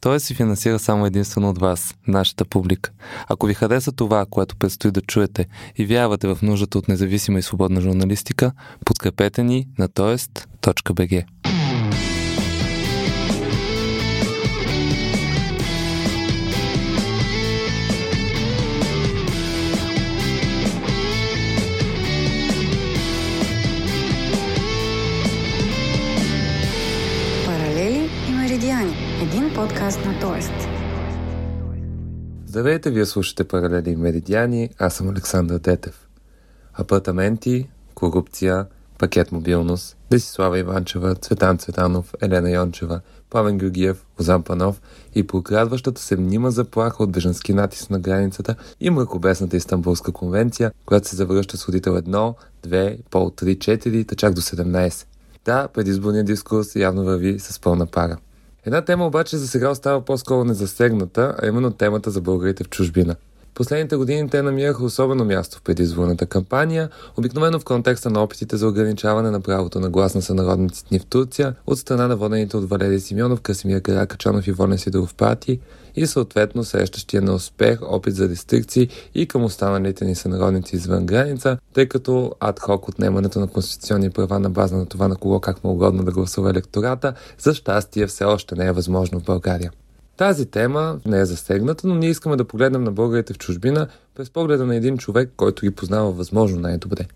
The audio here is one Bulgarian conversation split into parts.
Той се финансира само единствено от вас, нашата публика. Ако ви хареса това, което предстои да чуете и вярвате в нуждата от независима и свободна журналистика, подкрепете ни на тоест.бг. на Тоест. Здравейте, вие слушате Паралели и Меридиани, аз съм Александър Детев. Апартаменти, корупция, пакет мобилност, Десислава Иванчева, Цветан Цветанов, Елена Йончева, Павен Георгиев, Озан Панов и прокрадващата се мнима заплаха от бежански натиск на границата и мракобесната Истанбулска конвенция, която се завръща с родител 1, 2, пол 3, 4, чак до 17. Да, предизборният дискурс явно върви с пълна пара. Една тема обаче за сега остава по-скоро незасегната, а именно темата за българите в чужбина. Последните години те намираха особено място в предизборната кампания, обикновено в контекста на опитите за ограничаване на правото на глас на сънародниците ни в Турция от страна на водените от Валерий Симеонов, Красимир Каракачанов и Волен Сидоров партии и съответно срещащия на успех опит за рестрикции и към останалите ни сънародници извън граница, тъй като адхок отнемането на конституционни права на база на това на кого как му угодно да гласува електората, за щастие все още не е възможно в България. Тази тема не е засегната, но ние искаме да погледнем на българите в чужбина през погледа на един човек, който ги познава възможно най-добре.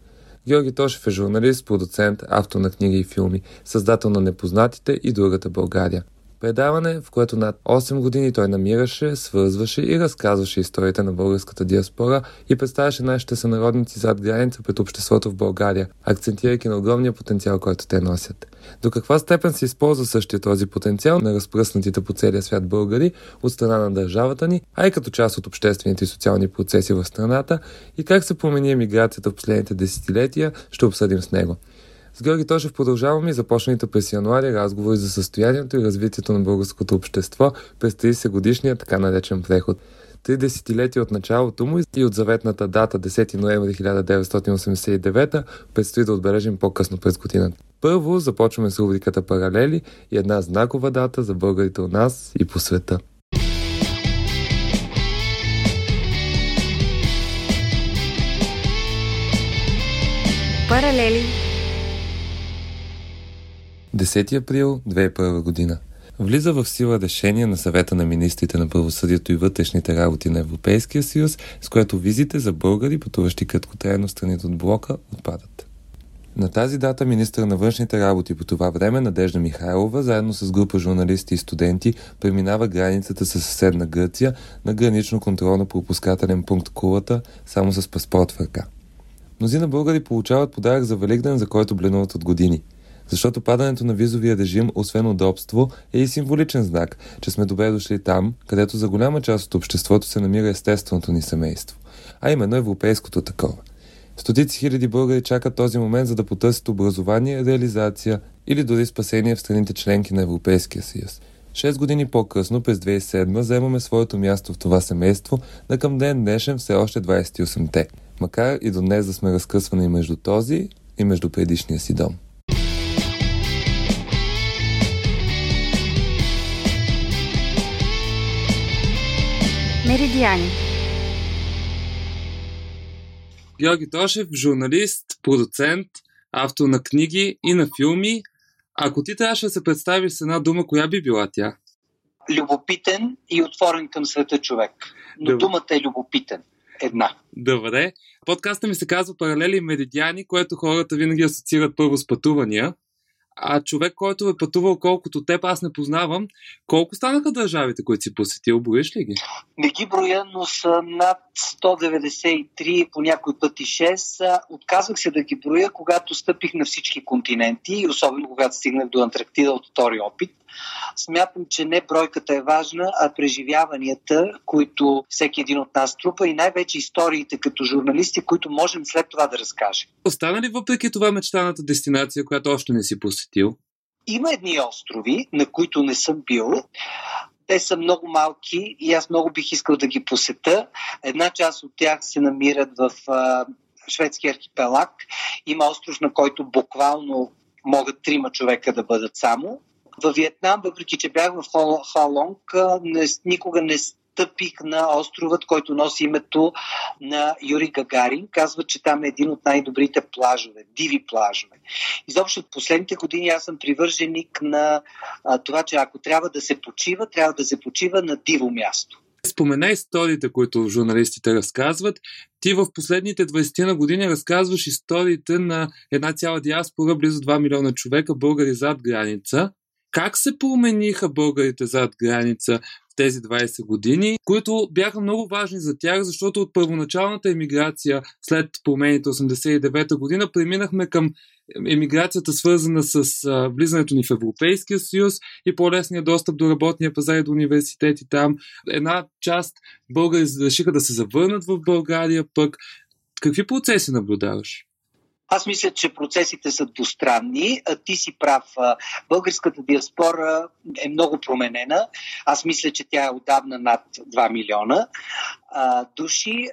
Георги Тошев е журналист, продуцент, автор на книги и филми, създател на Непознатите и другата България. Предаване, в което над 8 години той намираше, свързваше и разказваше историите на българската диаспора и представяше нашите сънародници зад граница пред обществото в България, акцентирайки на огромния потенциал, който те носят. До каква степен се използва същия този потенциал на разпръснатите по целия свят българи от страна на държавата ни, а и като част от обществените и социални процеси в страната и как се промени емиграцията в последните десетилетия, ще обсъдим с него. С Георги Тошев продължаваме и започналите през януари разговори за състоянието и развитието на българското общество през 30 годишния така наречен преход. Три десетилетия от началото му и от заветната дата 10 ноември 1989 предстои да отбележим по-късно през годината. Първо започваме с рубриката Паралели и една знакова дата за българите у нас и по света. Паралели 10 април 2001 година. Влиза в сила решение на съвета на министрите на правосъдието и вътрешните работи на Европейския съюз, с което визите за българи, пътуващи краткотрайно страните от блока, отпадат. На тази дата министър на външните работи по това време Надежда Михайлова, заедно с група журналисти и студенти, преминава границата със съседна Гърция на гранично-контролно-пропускателен пункт Кулата само с паспорт в ръка. Мнозина българи получават подарък за Великден, за който бленуват от години – защото падането на визовия режим, освен удобство, е и символичен знак, че сме добре дошли там, където за голяма част от обществото се намира естественото ни семейство, а именно европейското такова. Стотици хиляди българи чакат този момент, за да потърсят образование, реализация или дори спасение в страните членки на Европейския съюз. Шест години по-късно, през 2007, заемаме своето място в това семейство, на към ден днешен все още 28-те, макар и до днес да сме разкъсвани между този и между предишния си дом. Меридиани Георги Тошев, журналист, продуцент, автор на книги и на филми. Ако ти трябваше да се представиш с една дума, коя би била тя? Любопитен и отворен към света човек. Но Добре. думата е любопитен. Една. Добре. Подкаста ми се казва Паралели Меридиани, което хората винаги асоциират първо с пътувания а човек, който е пътувал колкото теб, аз не познавам. Колко станаха държавите, които си посетил? Броиш ли ги? Не ги броя, но са над 193, по някой пъти 6. Отказвах се да ги броя, когато стъпих на всички континенти и особено когато стигнах до Антарктида от втори опит. Смятам, че не бройката е важна, а преживяванията, които всеки един от нас трупа и най-вече историите като журналисти, които можем след това да разкажем. Остана ли въпреки това мечтаната дестинация, която още не си посетил? Има едни острови, на които не съм бил. Те са много малки и аз много бих искал да ги посета. Една част от тях се намират в а, шведски архипелаг. Има остров, на който буквално могат трима човека да бъдат само Във Виетнам, въпреки че бях в Холонг, никога не стъпих на островът, който носи името на Юри Гагарин. Казва, че там е един от най-добрите плажове, диви плажове. Изобщо от последните години аз съм привърженик на а, това, че ако трябва да се почива, трябва да се почива на диво място. Спомена историите, които журналистите разказват. Ти в последните 20 на години разказваш историите на една цяла диаспора, близо 2 милиона човека, българи зад граница. Как се промениха българите зад граница тези 20 години, които бяха много важни за тях, защото от първоначалната емиграция след промените 89 година преминахме към емиграцията свързана с влизането ни в Европейския съюз и по-лесния достъп до работния пазар и до университети там. Една част българи решиха да се завърнат в България, пък какви процеси наблюдаваш? Аз мисля, че процесите са двустранни. Ти си прав. Българската диаспора е много променена. Аз мисля, че тя е отдавна над 2 милиона души,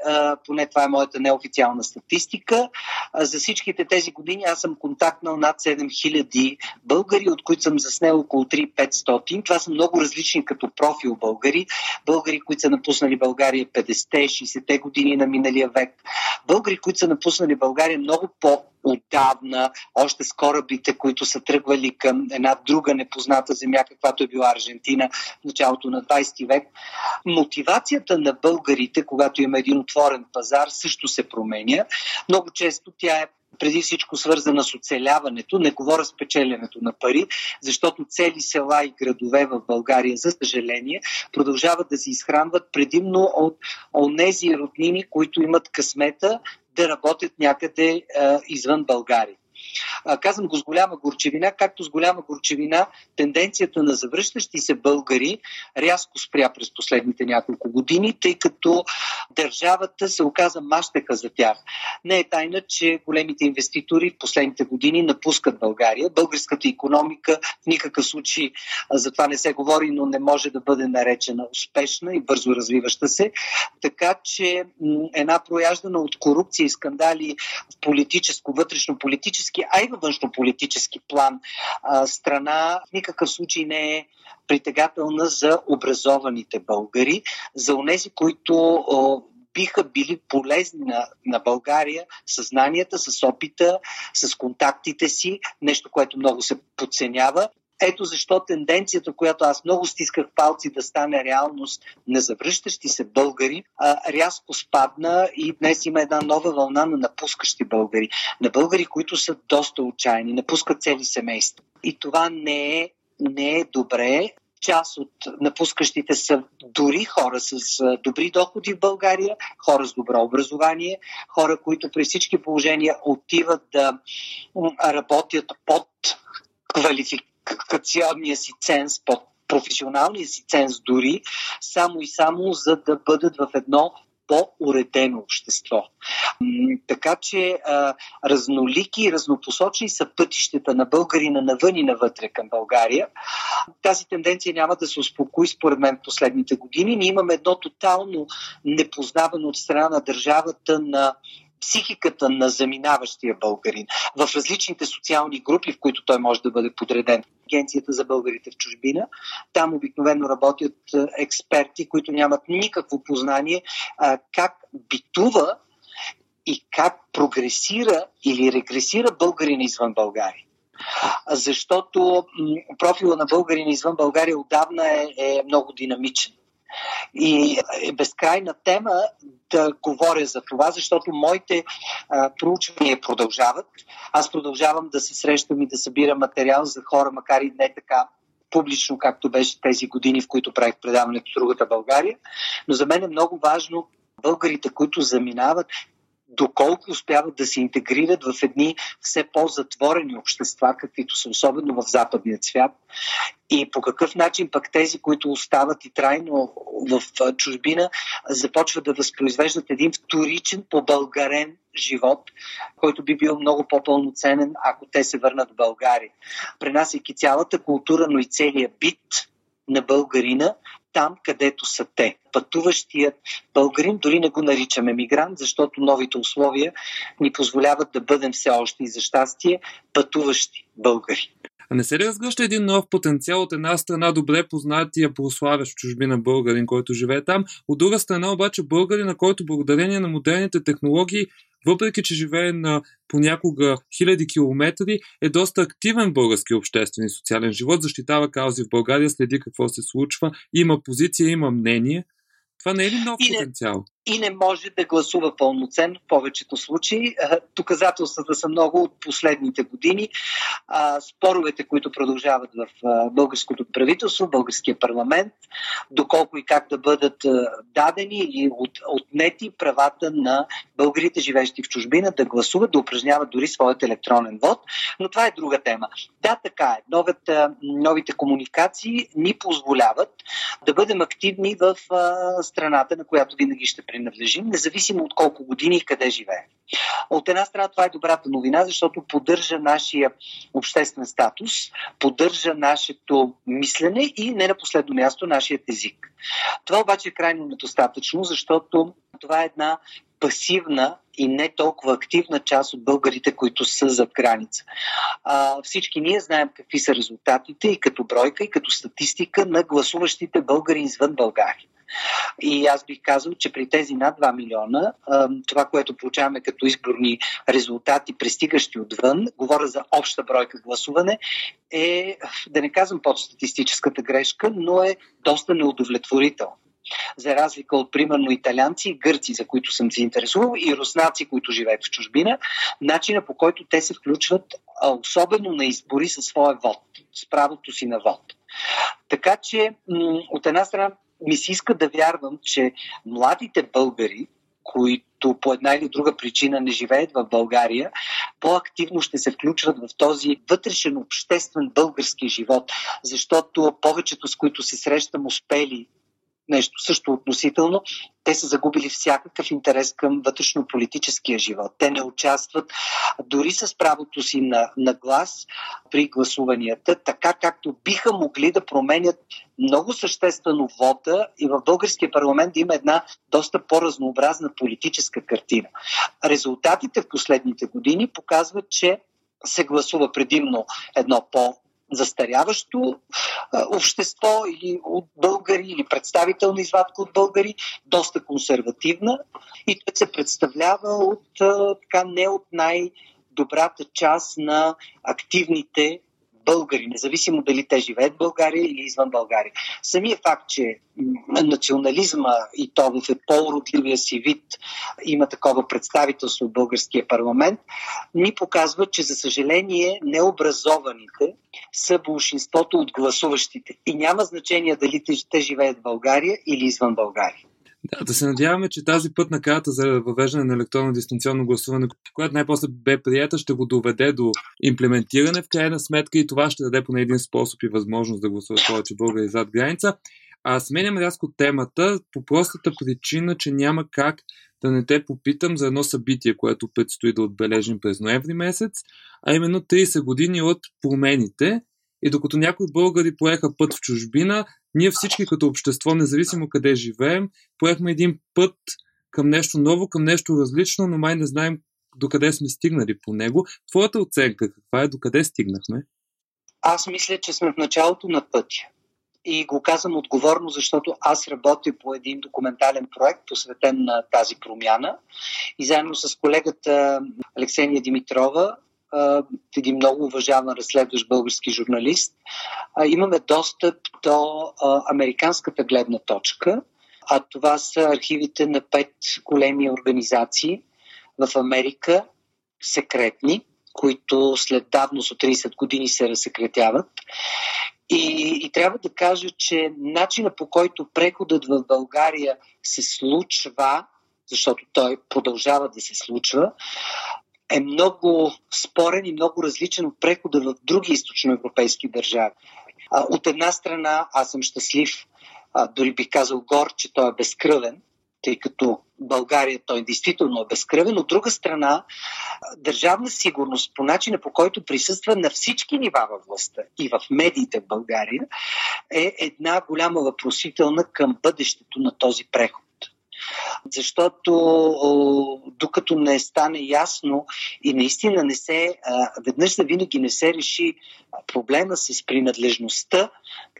поне това е моята неофициална статистика. За всичките тези години аз съм контактнал над 7000 българи, от които съм заснел около 3-500. Това са много различни като профил българи. Българи, които са напуснали България 50-те, 60-те години на миналия век. Българи, които са напуснали България много по отдавна, още с корабите, които са тръгвали към една друга непозната земя, каквато е била Аржентина в началото на 20 век. Мотивацията на българите, когато има един отворен пазар, също се променя. Много често тя е преди всичко свързана с оцеляването, не говоря с печеленето на пари, защото цели села и градове в България, за съжаление, продължават да се изхранват предимно от онези роднини, които имат късмета да работят някъде а, извън България. Казвам го с голяма горчевина, както с голяма горчевина тенденцията на завръщащи се българи рязко спря през последните няколко години, тъй като държавата се оказа мащеха за тях. Не е тайна, че големите инвеститори в последните години напускат България. Българската економика в никакъв случай за това не се говори, но не може да бъде наречена успешна и бързо развиваща се. Така че една прояждана от корупция и скандали в политическо, вътрешно-политически политически, а във външно-политически план страна в никакъв случай не е притегателна за образованите българи, за онези, които биха били полезни на, на България с знанията, с опита, с контактите си, нещо, което много се подценява ето защо тенденцията, която аз много стисках палци да стане реалност на завръщащи се българи, а, рязко спадна и днес има една нова вълна на напускащи българи. На българи, които са доста отчаяни, напускат цели семейства. И това не е, не е добре част от напускащите са дори хора с добри доходи в България, хора с добро образование, хора, които при всички положения отиват да работят под квалификация квалификационния си ценз, под професионалния си ценз дори, само и само за да бъдат в едно по-уредено общество. Така че а, разнолики и разнопосочни са пътищата на българина навън и навътре към България. Тази тенденция няма да се успокои според мен в последните години. Ние имаме едно тотално непознаване от страна на държавата на психиката на заминаващия българин в различните социални групи, в които той може да бъде подреден. Агенцията за българите в чужбина. Там обикновено работят експерти, които нямат никакво познание как битува и как прогресира или регресира българин извън България. Защото профила на българин извън България отдавна е, е много динамичен. И е безкрайна тема да говоря за това, защото моите а, проучвания продължават. Аз продължавам да се срещам и да събирам материал за хора, макар и не така публично, както беше тези години, в които правих предаването в другата България. Но за мен е много важно българите, които заминават, доколко успяват да се интегрират в едни все по-затворени общества, каквито са особено в западния свят, и по какъв начин пък тези, които остават и трайно в чужбина, започват да възпроизвеждат един вторичен, побългарен живот, който би бил много по-пълноценен, ако те се върнат в България. Пренасяйки цялата култура, но и целият бит на българина там, където са те. Пътуващият българин, дори не го наричаме мигрант, защото новите условия ни позволяват да бъдем все още и за щастие пътуващи българи. А не се ли разгръща един нов потенциал от една страна добре познатия прославящ чужбина българин, който живее там, от друга страна обаче българин, на който благодарение на модерните технологии въпреки че живее на понякога хиляди километри, е доста активен български обществен и социален живот, защитава каузи в България, следи какво се случва, има позиция, има мнение. Това не е ли нов и потенциал? И не може да гласува пълноценно в повечето случаи. Доказателствата са много от последните години. Споровете, които продължават в българското правителство, българския парламент, доколко и как да бъдат дадени или отнети правата на българите, живещи в чужбина, да гласуват, да упражняват дори своят електронен вод. Но това е друга тема. Да, така е. Новите, новите комуникации ни позволяват да бъдем активни в страната, на която винаги ще принадлежим, независимо от колко години и къде живеем. От една страна това е добрата новина, защото поддържа нашия обществен статус, поддържа нашето мислене и не на последно място нашият език. Това обаче е крайно недостатъчно, защото това е една пасивна и не толкова активна част от българите, които са зад граница. А, всички ние знаем какви са резултатите и като бройка, и като статистика на гласуващите българи извън България. И аз бих казал, че при тези над 2 милиона, това, което получаваме като изборни резултати, пристигащи отвън, говоря за обща бройка гласуване, е, да не казвам под статистическата грешка, но е доста неудовлетворително за разлика от, примерно, италианци и гърци, за които съм се интересувал, и руснаци, които живеят в чужбина, начина по който те се включват, особено на избори със своя вод, с правото си на вод. Така че, от една страна, ми се иска да вярвам, че младите българи, които по една или друга причина не живеят в България, по-активно ще се включват в този вътрешен обществен български живот, защото повечето с които се срещам успели нещо също относително, те са загубили всякакъв интерес към вътрешно-политическия живот. Те не участват дори с правото си на, на глас при гласуванията, така както биха могли да променят много съществено вода и в българския парламент да има една доста по-разнообразна политическа картина. Резултатите в последните години показват, че се гласува предимно едно по застаряващо общество или от българи, или представителна извадка от българи, доста консервативна. И той се представлява от така не от най-добрата част на активните българи, независимо дали те живеят в България или извън България. Самия факт, че национализма и то в е по-уродливия си вид има такова представителство в българския парламент, ни показва, че за съжаление необразованите са большинството от гласуващите. И няма значение дали те живеят в България или извън България. Да, да се надяваме, че тази пътна карта за въвеждане на електронно дистанционно гласуване, която най-после бе прията, ще го доведе до имплементиране в крайна сметка и това ще даде поне един способ и възможност да гласуват повече българи зад граница. А сменям рязко темата по простата причина, че няма как да не те попитам за едно събитие, което предстои да отбележим през ноември месец, а именно 30 години от промените. И докато някои българи поеха път в чужбина, ние всички като общество, независимо къде живеем, поехме един път към нещо ново, към нещо различно, но май не знаем докъде сме стигнали по него. Твоята оценка каква е, докъде стигнахме? Аз мисля, че сме в началото на пътя. И го казвам отговорно, защото аз работя по един документален проект, посветен на тази промяна. И заедно с колегата Алексения Димитрова един много уважаван разследващ български журналист, имаме достъп до американската гледна точка, а това са архивите на пет големи организации в Америка, секретни, които след давност от 30 години се разсекретяват. И, и трябва да кажа, че начина по който преходът в България се случва, защото той продължава да се случва, е много спорен и много различен от прехода в други източноевропейски държави. От една страна аз съм щастлив, дори бих казал гор, че той е безкръвен, тъй като България той действително е безкръвен. От друга страна, държавна сигурност по начина по който присъства на всички нива във властта и в медиите в България е една голяма въпросителна към бъдещето на този преход. Защото докато не стане ясно и наистина не се, веднъж за винаги не се реши проблема с принадлежността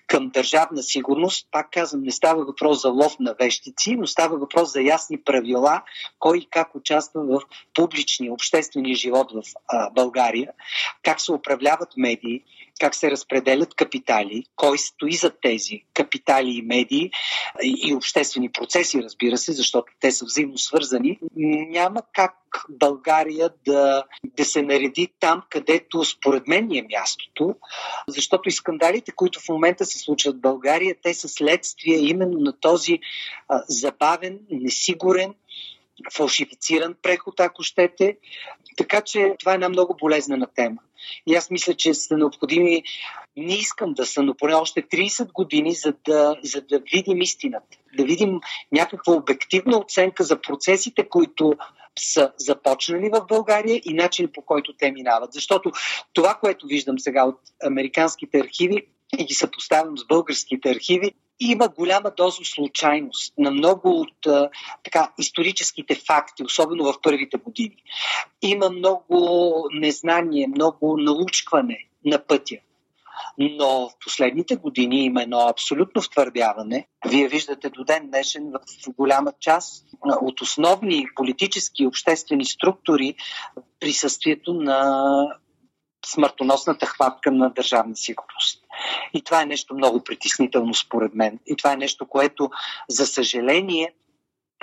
към държавна сигурност. Пак казвам, не става въпрос за лов на вещици, но става въпрос за ясни правила, кой и как участва в публичния, обществения живот в България, как се управляват медии, как се разпределят капитали, кой стои за тези капитали и медии и обществени процеси, разбира се, защото те са взаимно свързани. Няма как България да, да се нареди там, където според мен е мястото, защото и скандалите, които в момента се случват в България, те са следствие именно на този а, забавен, несигурен, фалшифициран преход, ако щете. Така че това е една много болезнена тема. И аз мисля, че са необходими, не искам да са, но поне още 30 години, за да, за да видим истината. Да видим някаква обективна оценка за процесите, които са започнали в България и начин по който те минават. Защото това, което виждам сега от американските архиви и ги съпоставям с българските архиви, има голяма доза случайност на много от така, историческите факти, особено в първите години. Има много незнание, много научкване на пътя. Но в последните години има едно абсолютно втвърдяване. Вие виждате до ден днешен в голяма част от основни политически и обществени структури присъствието на смъртоносната хватка на държавна сигурност. И това е нещо много притеснително според мен. И това е нещо, което, за съжаление,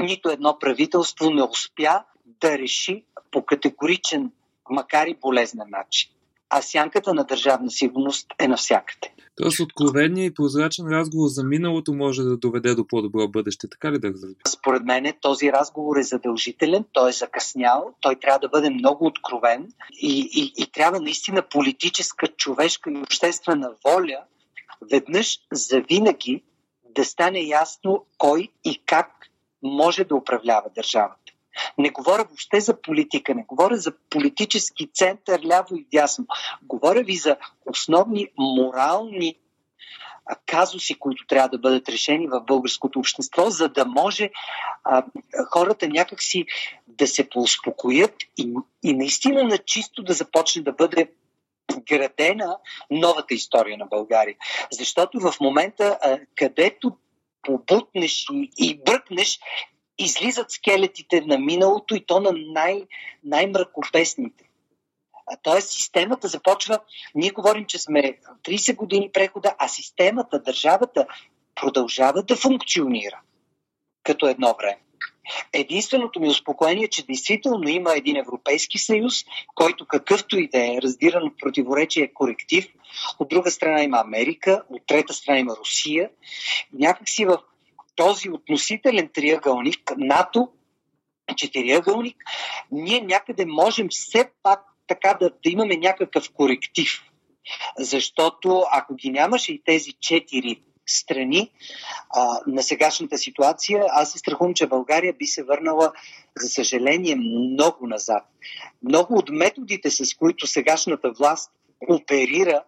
нито едно правителство не успя да реши по категоричен, макар и болезнен начин. А сянката на държавна сигурност е навсякъде. Тоест откровения и прозрачен разговор за миналото може да доведе до по-добро бъдеще, така ли да разбира? Според мен този разговор е задължителен, той е закъснял, той трябва да бъде много откровен и, и, и трябва наистина политическа, човешка и обществена воля веднъж за винаги да стане ясно кой и как може да управлява държавата. Не говоря въобще за политика, не говоря за политически център, ляво и дясно. Говоря ви за основни морални казуси, които трябва да бъдат решени в българското общество, за да може а, хората някакси да се поуспокоят и, и наистина на чисто да започне да бъде градена новата история на България. Защото в момента, където побутнеш и, и бръкнеш, излизат скелетите на миналото и то на най- най-мракопесните. Тоест системата започва, ние говорим, че сме 30 години прехода, а системата, държавата продължава да функционира като едно време. Единственото ми успокоение е, че действително има един Европейски съюз, който какъвто и да е раздиран от противоречие е коректив. От друга страна има Америка, от трета страна има Русия. Някакси в този относителен триъгълник, НАТО, четириъгълник, ние някъде можем все пак така да, да имаме някакъв коректив. Защото ако ги нямаше и тези четири страни а, на сегашната ситуация, аз се страхувам, че България би се върнала, за съжаление, много назад. Много от методите, с които сегашната власт оперира,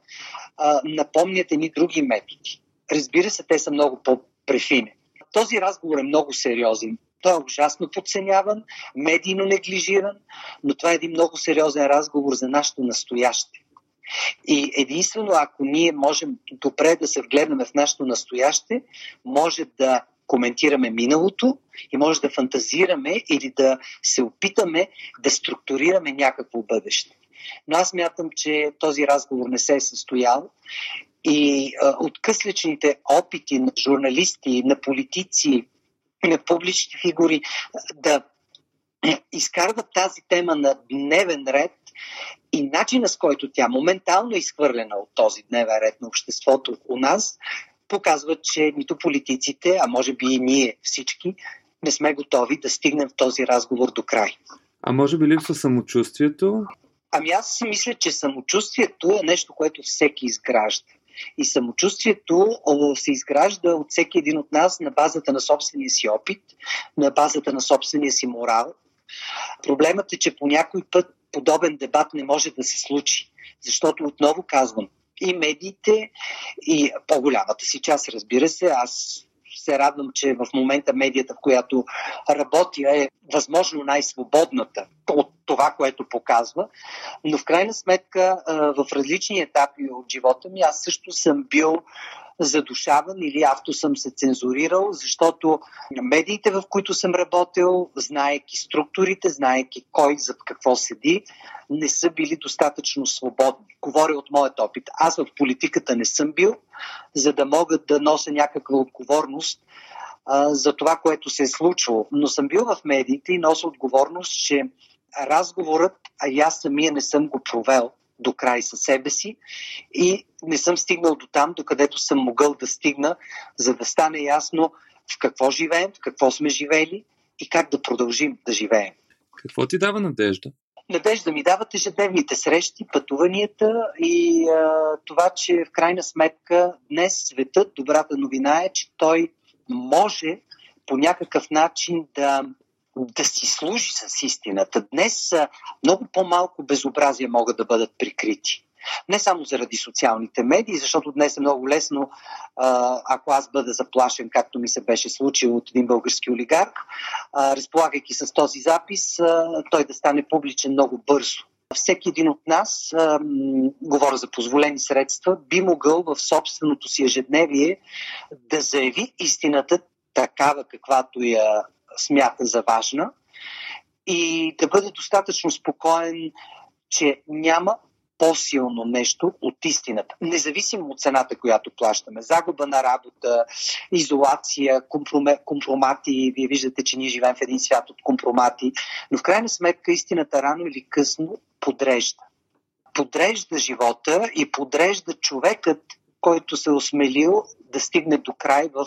а, напомнят ни други методи. Разбира се, те са много по-префини. Този разговор е много сериозен. Той е ужасно подценяван, медийно неглижиран, но това е един много сериозен разговор за нашето настояще. И единствено, ако ние можем добре да се вгледнем в нашето настояще, може да коментираме миналото и може да фантазираме или да се опитаме да структурираме някакво бъдеще. Но аз мятам, че този разговор не се е състоял и а, откъсличните опити на журналисти, на политици, на публични фигури да изкарват тази тема на дневен ред и начина с който тя моментално е изхвърлена от този дневен ред на обществото у нас, показва, че нито политиците, а може би и ние всички, не сме готови да стигнем в този разговор до край. А може би липсва самочувствието? Ами аз си мисля, че самочувствието е нещо, което всеки изгражда. И самочувствието се изгражда от всеки един от нас на базата на собствения си опит, на базата на собствения си морал. Проблемът е, че по някой път подобен дебат не може да се случи. Защото отново казвам, и медиите, и по-голямата си част, разбира се, аз се радвам, че в момента медията, в която работя, е възможно най-свободната от това, което показва. Но в крайна сметка, в различни етапи от живота ми, аз също съм бил задушаван или авто съм се цензурирал, защото медиите, в които съм работил, знаеки структурите, знаеки кой за какво седи, не са били достатъчно свободни. Говоря от моят опит. Аз в политиката не съм бил, за да мога да нося някаква отговорност а, за това, което се е случило. Но съм бил в медиите и нося отговорност, че разговорът, а и аз самия не съм го провел, до край със себе си и не съм стигнал до там, докъдето съм могъл да стигна, за да стане ясно в какво живеем, в какво сме живели и как да продължим да живеем. Какво ти дава надежда? Надежда ми дават ежедневните срещи, пътуванията и а, това, че в крайна сметка днес светът, добрата новина е, че той може по някакъв начин да да си служи с истината. Днес много по-малко безобразия могат да бъдат прикрити. Не само заради социалните медии, защото днес е много лесно, ако аз бъда заплашен, както ми се беше случило от един български олигарх, разполагайки с този запис, той да стане публичен много бързо. Всеки един от нас, говоря за позволени средства, би могъл в собственото си ежедневие да заяви истината такава, каквато я смята за важна и да бъде достатъчно спокоен, че няма по-силно нещо от истината, независимо от цената, която плащаме. Загуба на работа, изолация, компроме, компромати. Вие виждате, че ние живеем в един свят от компромати. Но в крайна сметка истината рано или късно подрежда. Подрежда живота и подрежда човекът, който се е осмелил да стигне до край в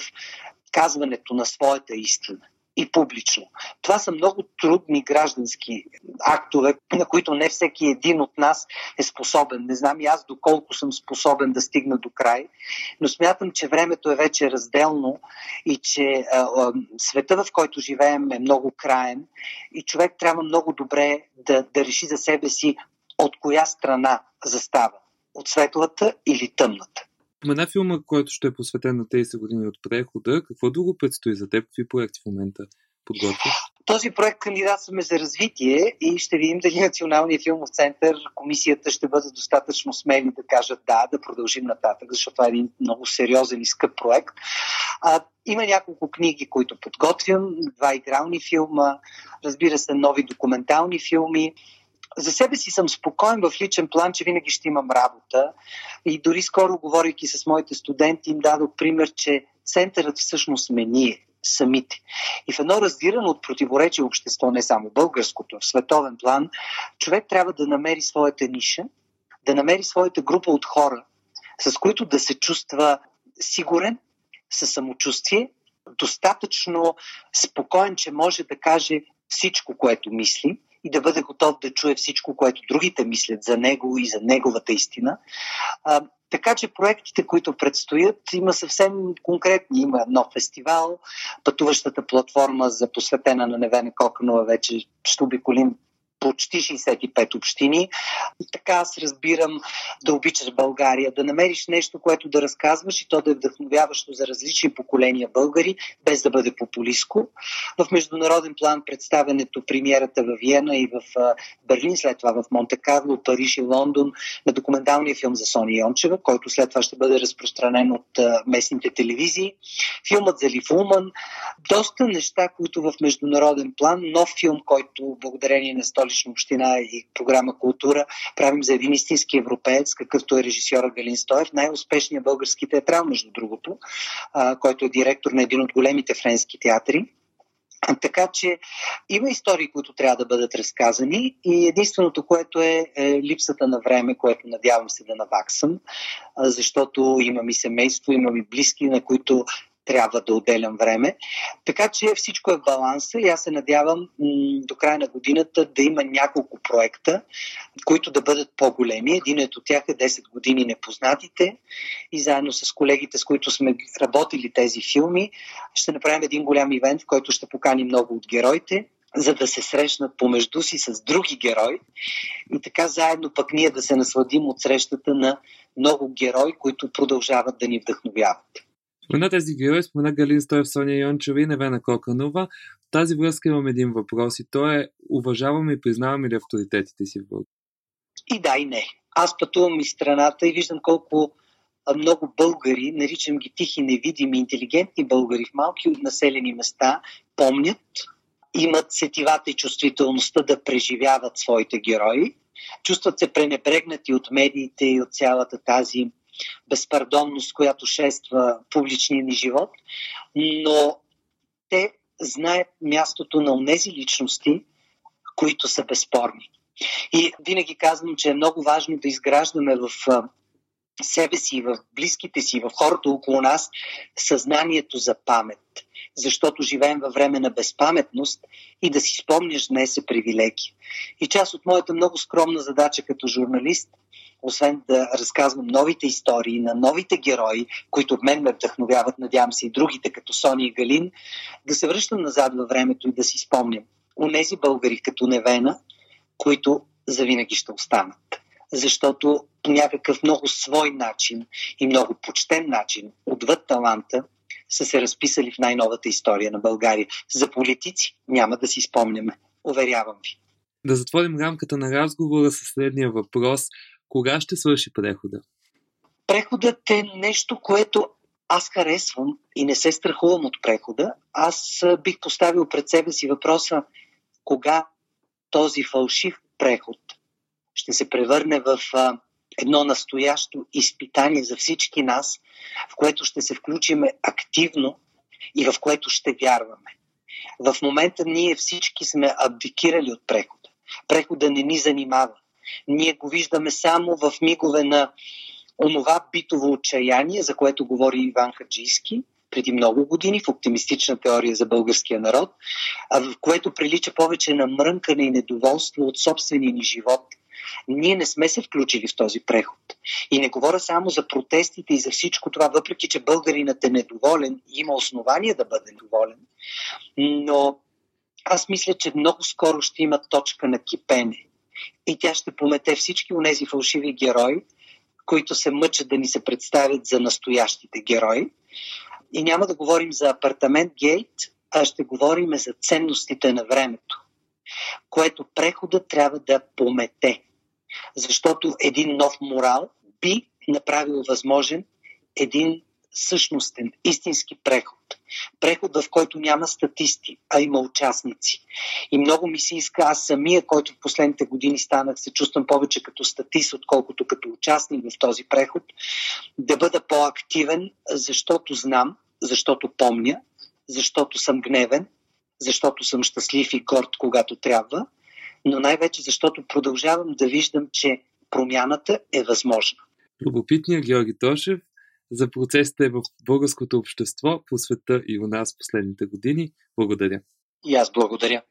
казването на своята истина и публично. Това са много трудни граждански актове, на които не всеки един от нас е способен. Не знам и аз доколко съм способен да стигна до край, но смятам, че времето е вече разделно и че а, а, света, в който живеем, е много краен и човек трябва много добре да, да реши за себе си от коя страна застава. От светлата или тъмната. Спомена филма, който ще е посветен на 30 години от прехода. Какво друго предстои за теб? Какви проекти в момента подготвяш? Този проект кандидатстваме за развитие и ще видим дали Националния филмов център, комисията ще бъде достатъчно смели да кажат да, да продължим нататък, защото това е един много сериозен и скъп проект. А, има няколко книги, които подготвям, два игрални филма, разбира се, нови документални филми за себе си съм спокоен в личен план, че винаги ще имам работа. И дори скоро, говорейки с моите студенти, им дадох пример, че центърът всъщност сме ние самите. И в едно раздирано от противоречие общество, не само българското, в световен план, човек трябва да намери своята ниша, да намери своята група от хора, с които да се чувства сигурен, със самочувствие, достатъчно спокоен, че може да каже всичко, което мисли и да бъде готов да чуе всичко, което другите мислят за него и за неговата истина. Така че проектите, които предстоят, има съвсем конкретни. Има нов фестивал, пътуващата платформа за посветена на Невена Коканова вече ще обиколим почти 65 общини. Така аз разбирам да обичаш България, да намериш нещо, което да разказваш и то да е вдъхновяващо за различни поколения българи, без да бъде популистко. В международен план представенето, премиерата в Виена и в Берлин, след това в Монте Карло, Париж и Лондон на документалния филм за Сони Йончева, който след това ще бъде разпространен от местните телевизии. Филмът за Лифулман. Доста неща, които в международен план. Нов филм, който благодарение на столичната Столична община и програма Култура правим за един истински европеец, какъвто е режисьора Галин Стоев, най-успешният български театрал, между другото, който е директор на един от големите френски театри. Така че има истории, които трябва да бъдат разказани и единственото, което е, е липсата на време, което надявам се да наваксам, защото имам и семейство, имам и близки, на които трябва да отделям време. Така че всичко е в баланса и аз се надявам до края на годината да има няколко проекта, които да бъдат по-големи. Един от тях е 10 години непознатите и заедно с колегите, с които сме работили тези филми, ще направим един голям ивент, в който ще поканим много от героите за да се срещнат помежду си с други герои и така заедно пък ние да се насладим от срещата на много герои, които продължават да ни вдъхновяват. Спомена тези герои, спомена Галин Стоев, Соня Йончева и Невена Коканова. В тази връзка имам един въпрос и то е уважаваме и признаваме ли авторитетите си в България? И да, и не. Аз пътувам из страната и виждам колко много българи, наричам ги тихи, невидими, интелигентни българи в малки населени места, помнят, имат сетивата и чувствителността да преживяват своите герои, чувстват се пренебрегнати от медиите и от цялата тази безпардонност, която шества публичния ни живот, но те знаят мястото на тези личности, които са безспорни. И винаги казвам, че е много важно да изграждаме в себе си, в близките си, в хората около нас съзнанието за памет. Защото живеем във време на безпаметност и да си спомняш днес е привилегия. И част от моята много скромна задача като журналист, освен да разказвам новите истории на новите герои, които от мен ме вдъхновяват, надявам се и другите, като Сони и Галин, да се връщам назад във времето и да си спомням. Унези българи като Невена, които завинаги ще останат. Защото по някакъв много свой начин и много почтен начин, отвъд таланта, са се разписали в най-новата история на България. За политици няма да си спомняме. Уверявам ви. Да затворим рамката на разговора с следния въпрос. Кога ще свърши прехода? Преходът е нещо, което аз харесвам и не се страхувам от прехода. Аз бих поставил пред себе си въпроса кога този фалшив преход ще се превърне в едно настоящо изпитание за всички нас, в което ще се включиме активно и в което ще вярваме. В момента ние всички сме абдикирали от прехода. Прехода не ни занимава. Ние го виждаме само в мигове на онова битово отчаяние, за което говори Иван Хаджийски, преди много години в оптимистична теория за българския народ, в което прилича повече на мрънкане и недоволство от собствения ни живот. Ние не сме се включили в този преход. И не говоря само за протестите и за всичко това, въпреки че българинът е недоволен и има основание да бъде недоволен, но аз мисля, че много скоро ще има точка на кипене. И тя ще помете всички от тези фалшиви герои, които се мъчат да ни се представят за настоящите герои. И няма да говорим за апартамент гейт, а ще говорим за ценностите на времето, което прехода трябва да помете. Защото един нов морал би направил възможен един същностен, истински преход. Преход, в който няма статисти, а има участници. И много ми се иска аз самия, който в последните години станах, се чувствам повече като статист, отколкото като участник в този преход, да бъда по-активен, защото знам, защото помня, защото съм гневен, защото съм щастлив и горд, когато трябва, но най-вече защото продължавам да виждам, че промяната е възможна. Любопитният Георги Тошев за процесите в българското общество по света и у нас последните години. Благодаря. И аз благодаря.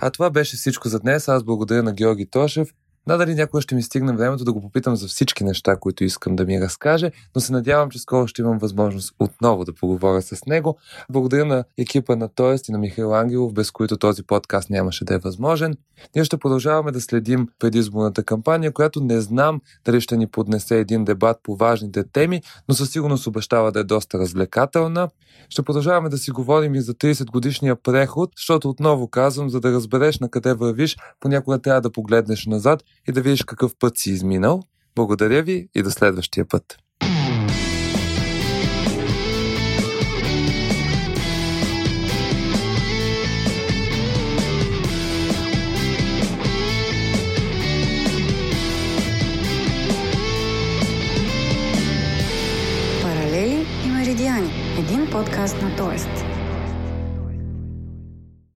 А това беше всичко за днес. Аз благодаря на Георги Тошев Надали някога ще ми стигне времето да го попитам за всички неща, които искам да ми разкаже, но се надявам, че скоро ще имам възможност отново да поговоря с него. Благодаря на екипа на Тоест и на Михаил Ангелов, без които този подкаст нямаше да е възможен. Ние ще продължаваме да следим предизборната кампания, която не знам дали ще ни поднесе един дебат по важните теми, но със сигурност обещава да е доста развлекателна. Ще продължаваме да си говорим и за 30 годишния преход, защото отново казвам, за да разбереш на къде вървиш, понякога трябва да погледнеш назад и да видиш какъв път си изминал. Благодаря ви и до следващия път.